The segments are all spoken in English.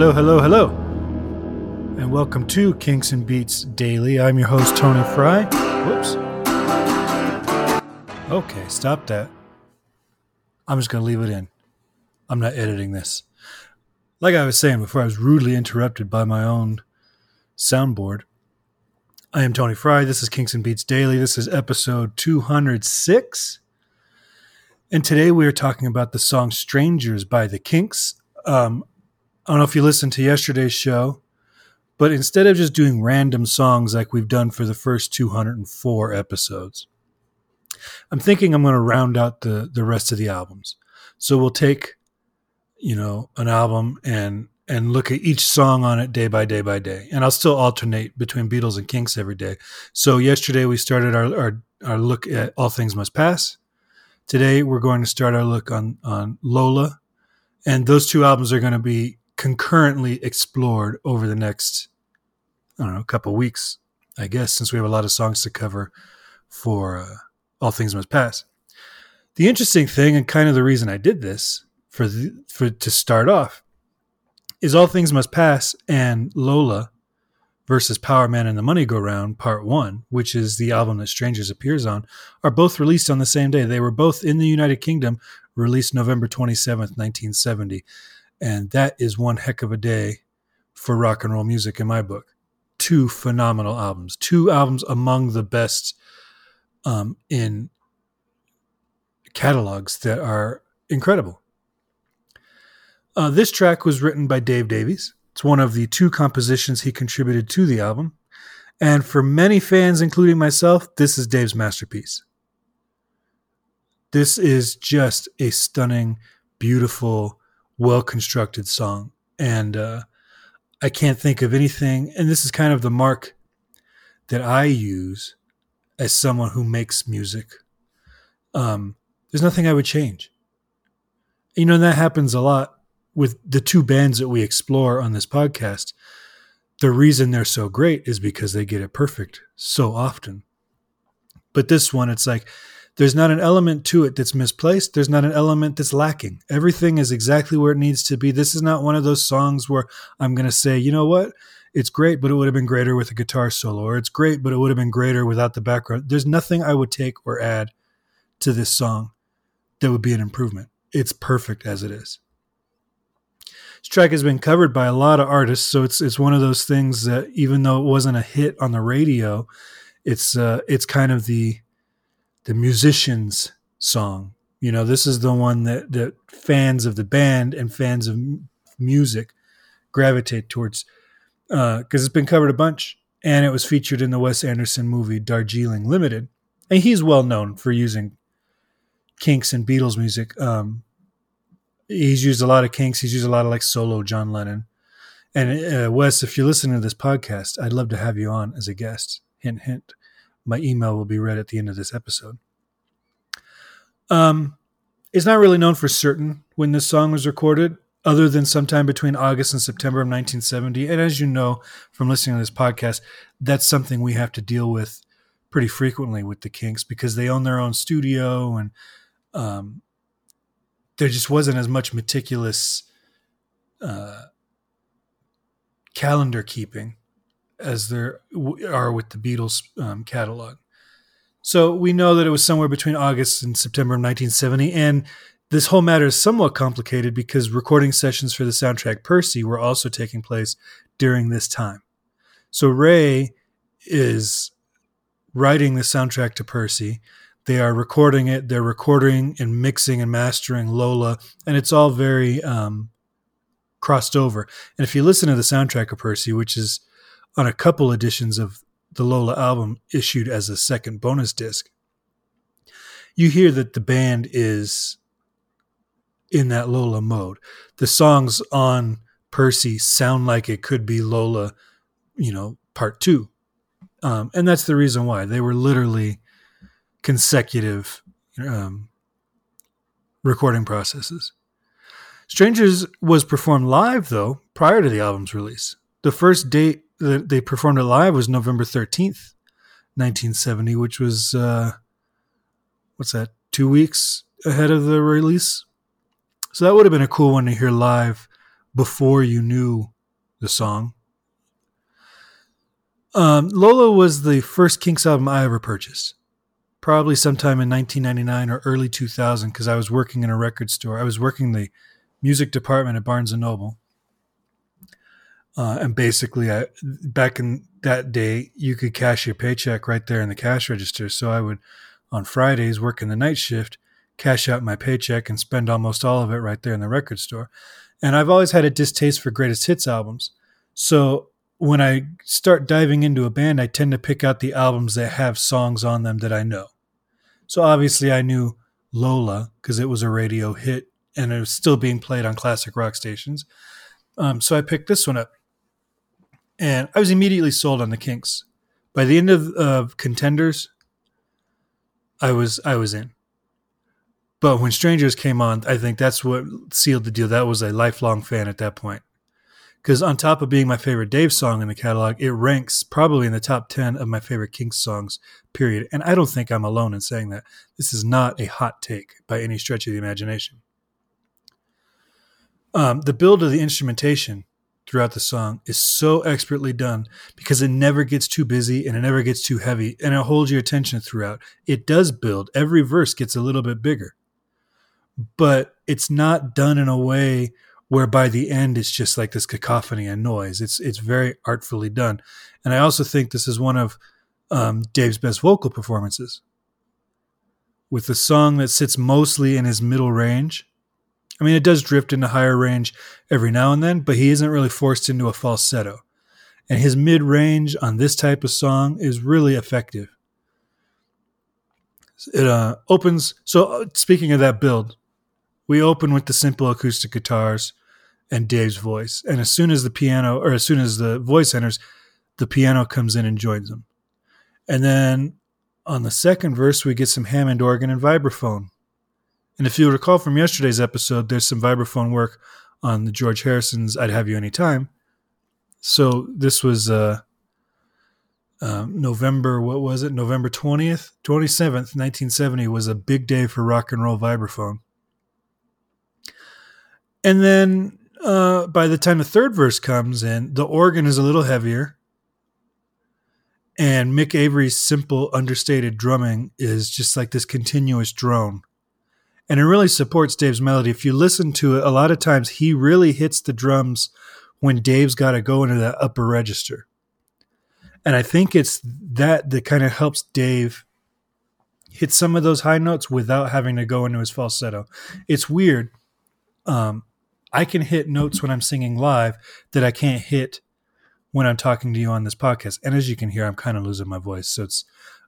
Hello, hello, hello. And welcome to Kinks and Beats Daily. I'm your host, Tony Fry. Whoops. Okay, stop that. I'm just going to leave it in. I'm not editing this. Like I was saying before, I was rudely interrupted by my own soundboard. I am Tony Fry. This is Kinks and Beats Daily. This is episode 206. And today we are talking about the song Strangers by the Kinks. Um, I don't know if you listened to yesterday's show, but instead of just doing random songs like we've done for the first 204 episodes, I'm thinking I'm going to round out the, the rest of the albums. So we'll take, you know, an album and and look at each song on it day by day by day. And I'll still alternate between Beatles and Kinks every day. So yesterday we started our, our, our look at All Things Must Pass. Today we're going to start our look on, on Lola. And those two albums are going to be concurrently explored over the next, I don't know, couple weeks, I guess, since we have a lot of songs to cover for uh, All Things Must Pass. The interesting thing, and kind of the reason I did this for the, for to start off, is All Things Must Pass and Lola versus Power Man and the Money Go Round Part 1, which is the album that Strangers appears on, are both released on the same day. They were both in the United Kingdom, released November 27th, 1970. And that is one heck of a day for rock and roll music in my book. Two phenomenal albums, two albums among the best um, in catalogs that are incredible. Uh, this track was written by Dave Davies. It's one of the two compositions he contributed to the album. And for many fans, including myself, this is Dave's masterpiece. This is just a stunning, beautiful, well constructed song. And uh, I can't think of anything. And this is kind of the mark that I use as someone who makes music. Um, there's nothing I would change. You know, and that happens a lot with the two bands that we explore on this podcast, the reason they're so great is because they get it perfect so often. But this one, it's like there's not an element to it that's misplaced. There's not an element that's lacking. Everything is exactly where it needs to be. This is not one of those songs where I'm going to say, you know what? It's great, but it would have been greater with a guitar solo, or it's great, but it would have been greater without the background. There's nothing I would take or add to this song that would be an improvement. It's perfect as it is. This track has been covered by a lot of artists, so it's it's one of those things that even though it wasn't a hit on the radio, it's uh, it's kind of the the musician's song. You know, this is the one that that fans of the band and fans of music gravitate towards because uh, it's been covered a bunch, and it was featured in the Wes Anderson movie Darjeeling Limited, and he's well known for using Kinks and Beatles music. Um, he's used a lot of Kinks. He's used a lot of like solo John Lennon. And uh, Wes, if you're listening to this podcast, I'd love to have you on as a guest. Hint, hint. My email will be read at the end of this episode. Um, it's not really known for certain when this song was recorded, other than sometime between August and September of 1970. And as you know from listening to this podcast, that's something we have to deal with pretty frequently with the Kinks because they own their own studio and um, there just wasn't as much meticulous uh, calendar keeping as there are with the Beatles um, catalog. So we know that it was somewhere between August and September of 1970. And this whole matter is somewhat complicated because recording sessions for the soundtrack Percy were also taking place during this time. So Ray is writing the soundtrack to Percy. They are recording it. They're recording and mixing and mastering Lola, and it's all very um, crossed over. And if you listen to the soundtrack of Percy, which is on a couple editions of the Lola album issued as a second bonus disc, you hear that the band is in that Lola mode. The songs on Percy sound like it could be Lola, you know, part two. Um, and that's the reason why they were literally consecutive um, recording processes. Strangers was performed live, though, prior to the album's release. The first date they performed it live was November 13th, 1970, which was, uh, what's that, two weeks ahead of the release? So that would have been a cool one to hear live before you knew the song. Um, Lola was the first Kinks album I ever purchased, probably sometime in 1999 or early 2000 because I was working in a record store. I was working the music department at Barnes and Noble. Uh, and basically, I, back in that day, you could cash your paycheck right there in the cash register. So I would, on Fridays, work in the night shift, cash out my paycheck, and spend almost all of it right there in the record store. And I've always had a distaste for greatest hits albums. So when I start diving into a band, I tend to pick out the albums that have songs on them that I know. So obviously, I knew Lola because it was a radio hit and it was still being played on classic rock stations. Um, so I picked this one up, and I was immediately sold on the Kinks. By the end of, of Contenders, I was I was in. But when Strangers came on, I think that's what sealed the deal. That was a lifelong fan at that point. Because on top of being my favorite Dave song in the catalog, it ranks probably in the top 10 of my favorite Kinks songs, period. And I don't think I'm alone in saying that. This is not a hot take by any stretch of the imagination. Um, the build of the instrumentation throughout the song is so expertly done because it never gets too busy and it never gets too heavy and it holds your attention throughout. It does build. Every verse gets a little bit bigger but it's not done in a way where by the end it's just like this cacophony and noise. It's it's very artfully done, and I also think this is one of um, Dave's best vocal performances. With a song that sits mostly in his middle range. I mean, it does drift into higher range every now and then, but he isn't really forced into a falsetto. And his mid range on this type of song is really effective. It uh, opens. So, uh, speaking of that build, we open with the simple acoustic guitars and Dave's voice. And as soon as the piano, or as soon as the voice enters, the piano comes in and joins them. And then on the second verse, we get some Hammond organ and vibraphone. And if you recall from yesterday's episode, there's some vibraphone work on the George Harrison's I'd Have You Anytime. So this was uh, uh, November, what was it? November 20th? 27th, 1970 was a big day for rock and roll vibraphone. And then uh, by the time the third verse comes in, the organ is a little heavier. And Mick Avory's simple, understated drumming is just like this continuous drone. And it really supports Dave's melody. If you listen to it, a lot of times he really hits the drums when Dave's got to go into that upper register. And I think it's that that kind of helps Dave hit some of those high notes without having to go into his falsetto. It's weird. Um, I can hit notes when I'm singing live that I can't hit when I'm talking to you on this podcast. And as you can hear, I'm kind of losing my voice. So it's,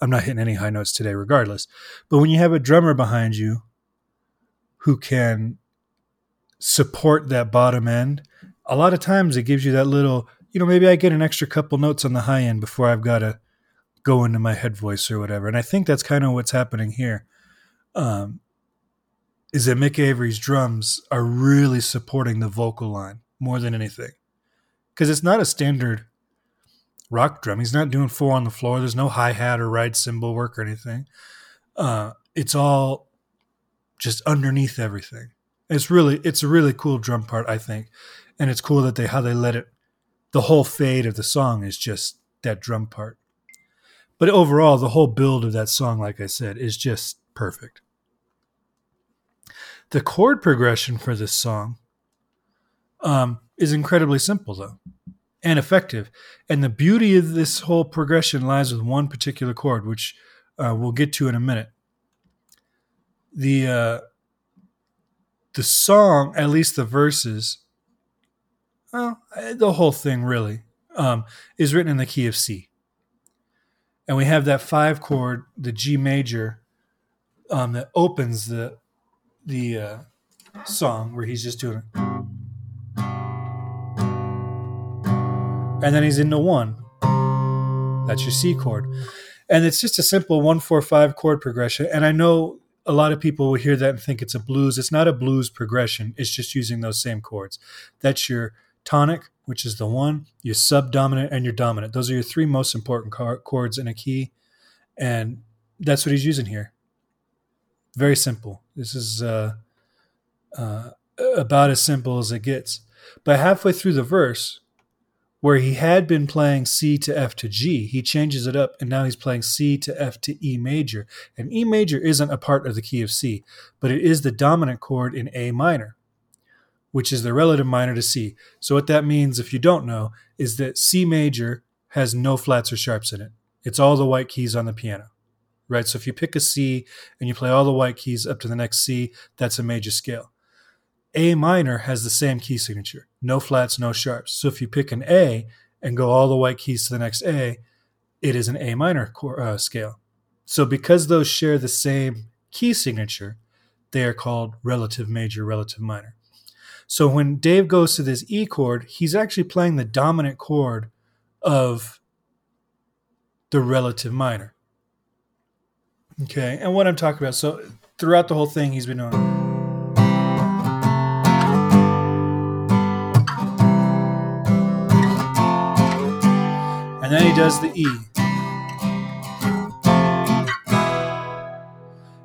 I'm not hitting any high notes today, regardless. But when you have a drummer behind you who can support that bottom end, a lot of times it gives you that little, you know, maybe I get an extra couple notes on the high end before I've got to go into my head voice or whatever. And I think that's kind of what's happening here. Um, is that Mick Avory's drums are really supporting the vocal line more than anything. Because it's not a standard rock drum. He's not doing four on the floor. There's no hi hat or ride cymbal work or anything. Uh, it's all just underneath everything. It's really it's a really cool drum part, I think, and it's cool that they how they let it. The whole fade of the song is just that drum part. But overall, the whole build of that song, like I said, is just perfect. The chord progression for this song um, is incredibly simple, though, and effective. And the beauty of this whole progression lies with one particular chord, which uh, we'll get to in a minute. The uh, the song, at least the verses, well, the whole thing really, um, is written in the key of C. And we have that five chord, the G major, um, that opens the the uh, song where he's just doing it. And then he's into one. That's your C chord. And it's just a simple one, four, five chord progression. And I know a lot of people will hear that and think it's a blues. It's not a blues progression, it's just using those same chords. That's your tonic, which is the one, your subdominant, and your dominant. Those are your three most important chords in a key. And that's what he's using here. Very simple. This is uh, uh, about as simple as it gets. But halfway through the verse, where he had been playing C to F to G, he changes it up and now he's playing C to F to E major. And E major isn't a part of the key of C, but it is the dominant chord in A minor, which is the relative minor to C. So, what that means, if you don't know, is that C major has no flats or sharps in it. It's all the white keys on the piano, right? So, if you pick a C and you play all the white keys up to the next C, that's a major scale. A minor has the same key signature, no flats, no sharps. So if you pick an A and go all the white keys to the next A, it is an A minor uh, scale. So because those share the same key signature, they are called relative major, relative minor. So when Dave goes to this E chord, he's actually playing the dominant chord of the relative minor. Okay, and what I'm talking about, so throughout the whole thing, he's been doing. Does the E.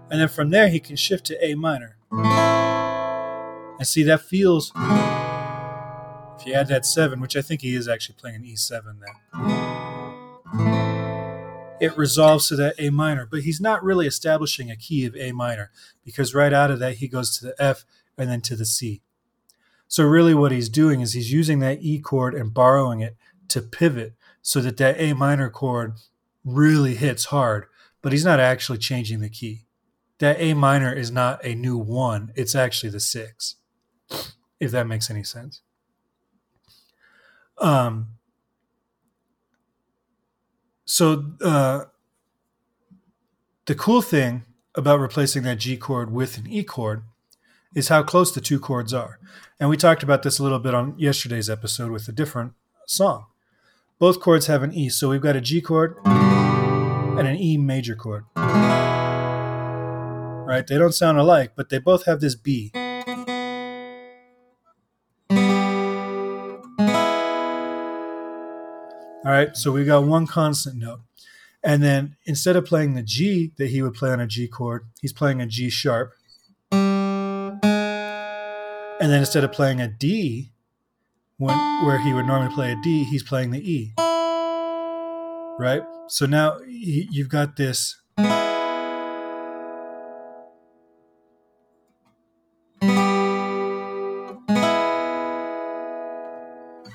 And then from there, he can shift to A minor. And see, that feels, if you add that seven, which I think he is actually playing an E7 there, it resolves to that A minor. But he's not really establishing a key of A minor because right out of that, he goes to the F and then to the C. So, really, what he's doing is he's using that E chord and borrowing it to pivot so that that A minor chord really hits hard, but he's not actually changing the key. That A minor is not a new one, it's actually the six, if that makes any sense. Um, so uh, the cool thing about replacing that G chord with an E chord is how close the two chords are. And we talked about this a little bit on yesterday's episode with a different song. Both chords have an E, so we've got a G chord and an E major chord. Right? They don't sound alike, but they both have this B. All right, so we've got one constant note. And then instead of playing the G that he would play on a G chord, he's playing a G sharp. And then instead of playing a D, when where he would normally play a D, he's playing the E. Right? So now you've got this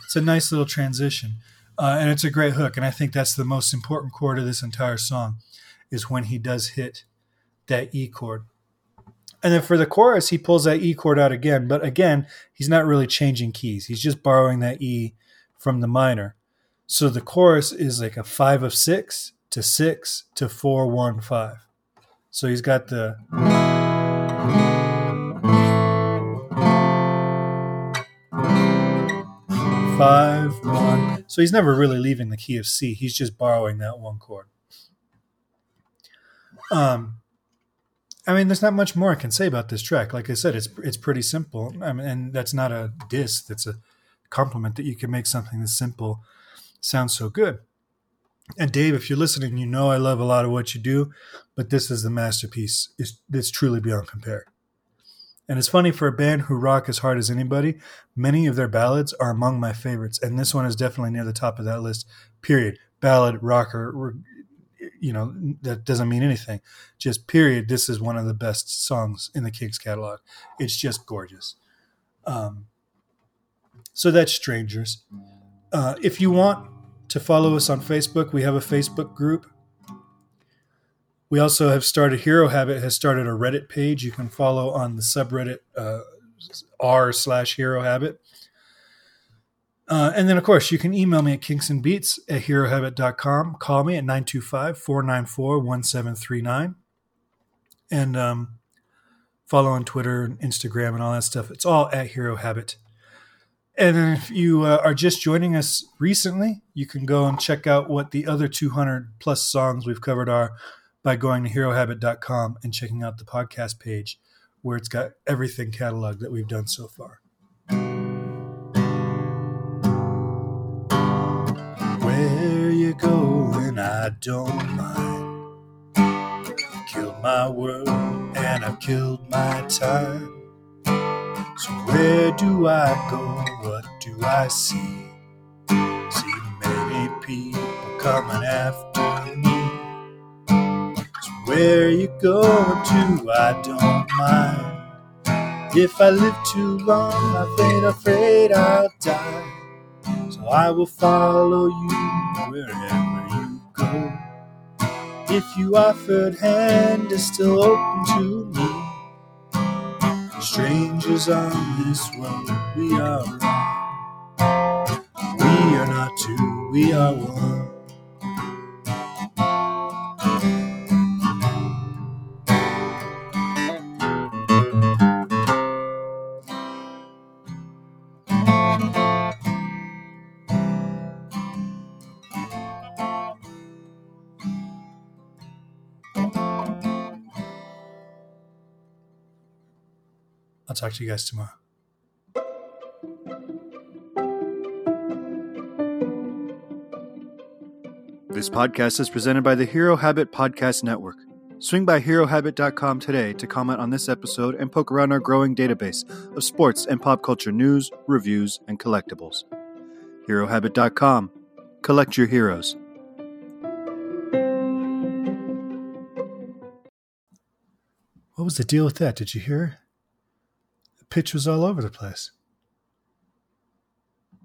It's a nice little transition. Uh, and it's a great hook. And I think that's the most important chord of this entire song is when he does hit that E chord. And then for the chorus, he pulls that E chord out again. But again, he's not really changing keys. He's just borrowing that E from the minor. So the chorus is like a five of six to six to four, one, five. So he's got the. Five, one. So he's never really leaving the key of C. He's just borrowing that one chord. Um, I mean, there's not much more I can say about this track. Like I said, it's it's pretty simple. I mean, and that's not a diss. That's a compliment that you can make something this simple sound so good. And Dave, if you're listening, you know I love a lot of what you do, but this is the masterpiece. It's, it's truly beyond compare. And it's funny for a band who rock as hard as anybody, many of their ballads are among my favorites, and this one is definitely near the top of that list. Period. Ballad, rocker, you know that doesn't mean anything. Just period this is one of the best songs in the Kinks catalog. It's just gorgeous. Um, so that's strangers. Uh, if you want to follow us on facebook we have a facebook group. We also have started hero habit has started a reddit page. You can follow on the subreddit uh, r slash hero habit uh, and then, of course, you can email me at kinksandbeats at herohabit.com. Call me at 925 494 1739. And um, follow on Twitter and Instagram and all that stuff. It's all at Hero Habit. And if you uh, are just joining us recently, you can go and check out what the other 200 plus songs we've covered are by going to herohabit.com and checking out the podcast page where it's got everything cataloged that we've done so far. I don't mind. Killed my world and I've killed my time. So where do I go? What do I see? See many people coming after me. So where you going to? I don't mind. If I live too long, I ain't afraid I'll die. So I will follow you wherever. If you offered hand is still open to me. Strangers on this road, we are. We are not two, we are one. Talk to you guys tomorrow. This podcast is presented by the Hero Habit Podcast Network. Swing by HeroHabit.com today to comment on this episode and poke around our growing database of sports and pop culture news, reviews, and collectibles. HeroHabit.com. Collect your heroes. What was the deal with that? Did you hear? Pitch was all over the place.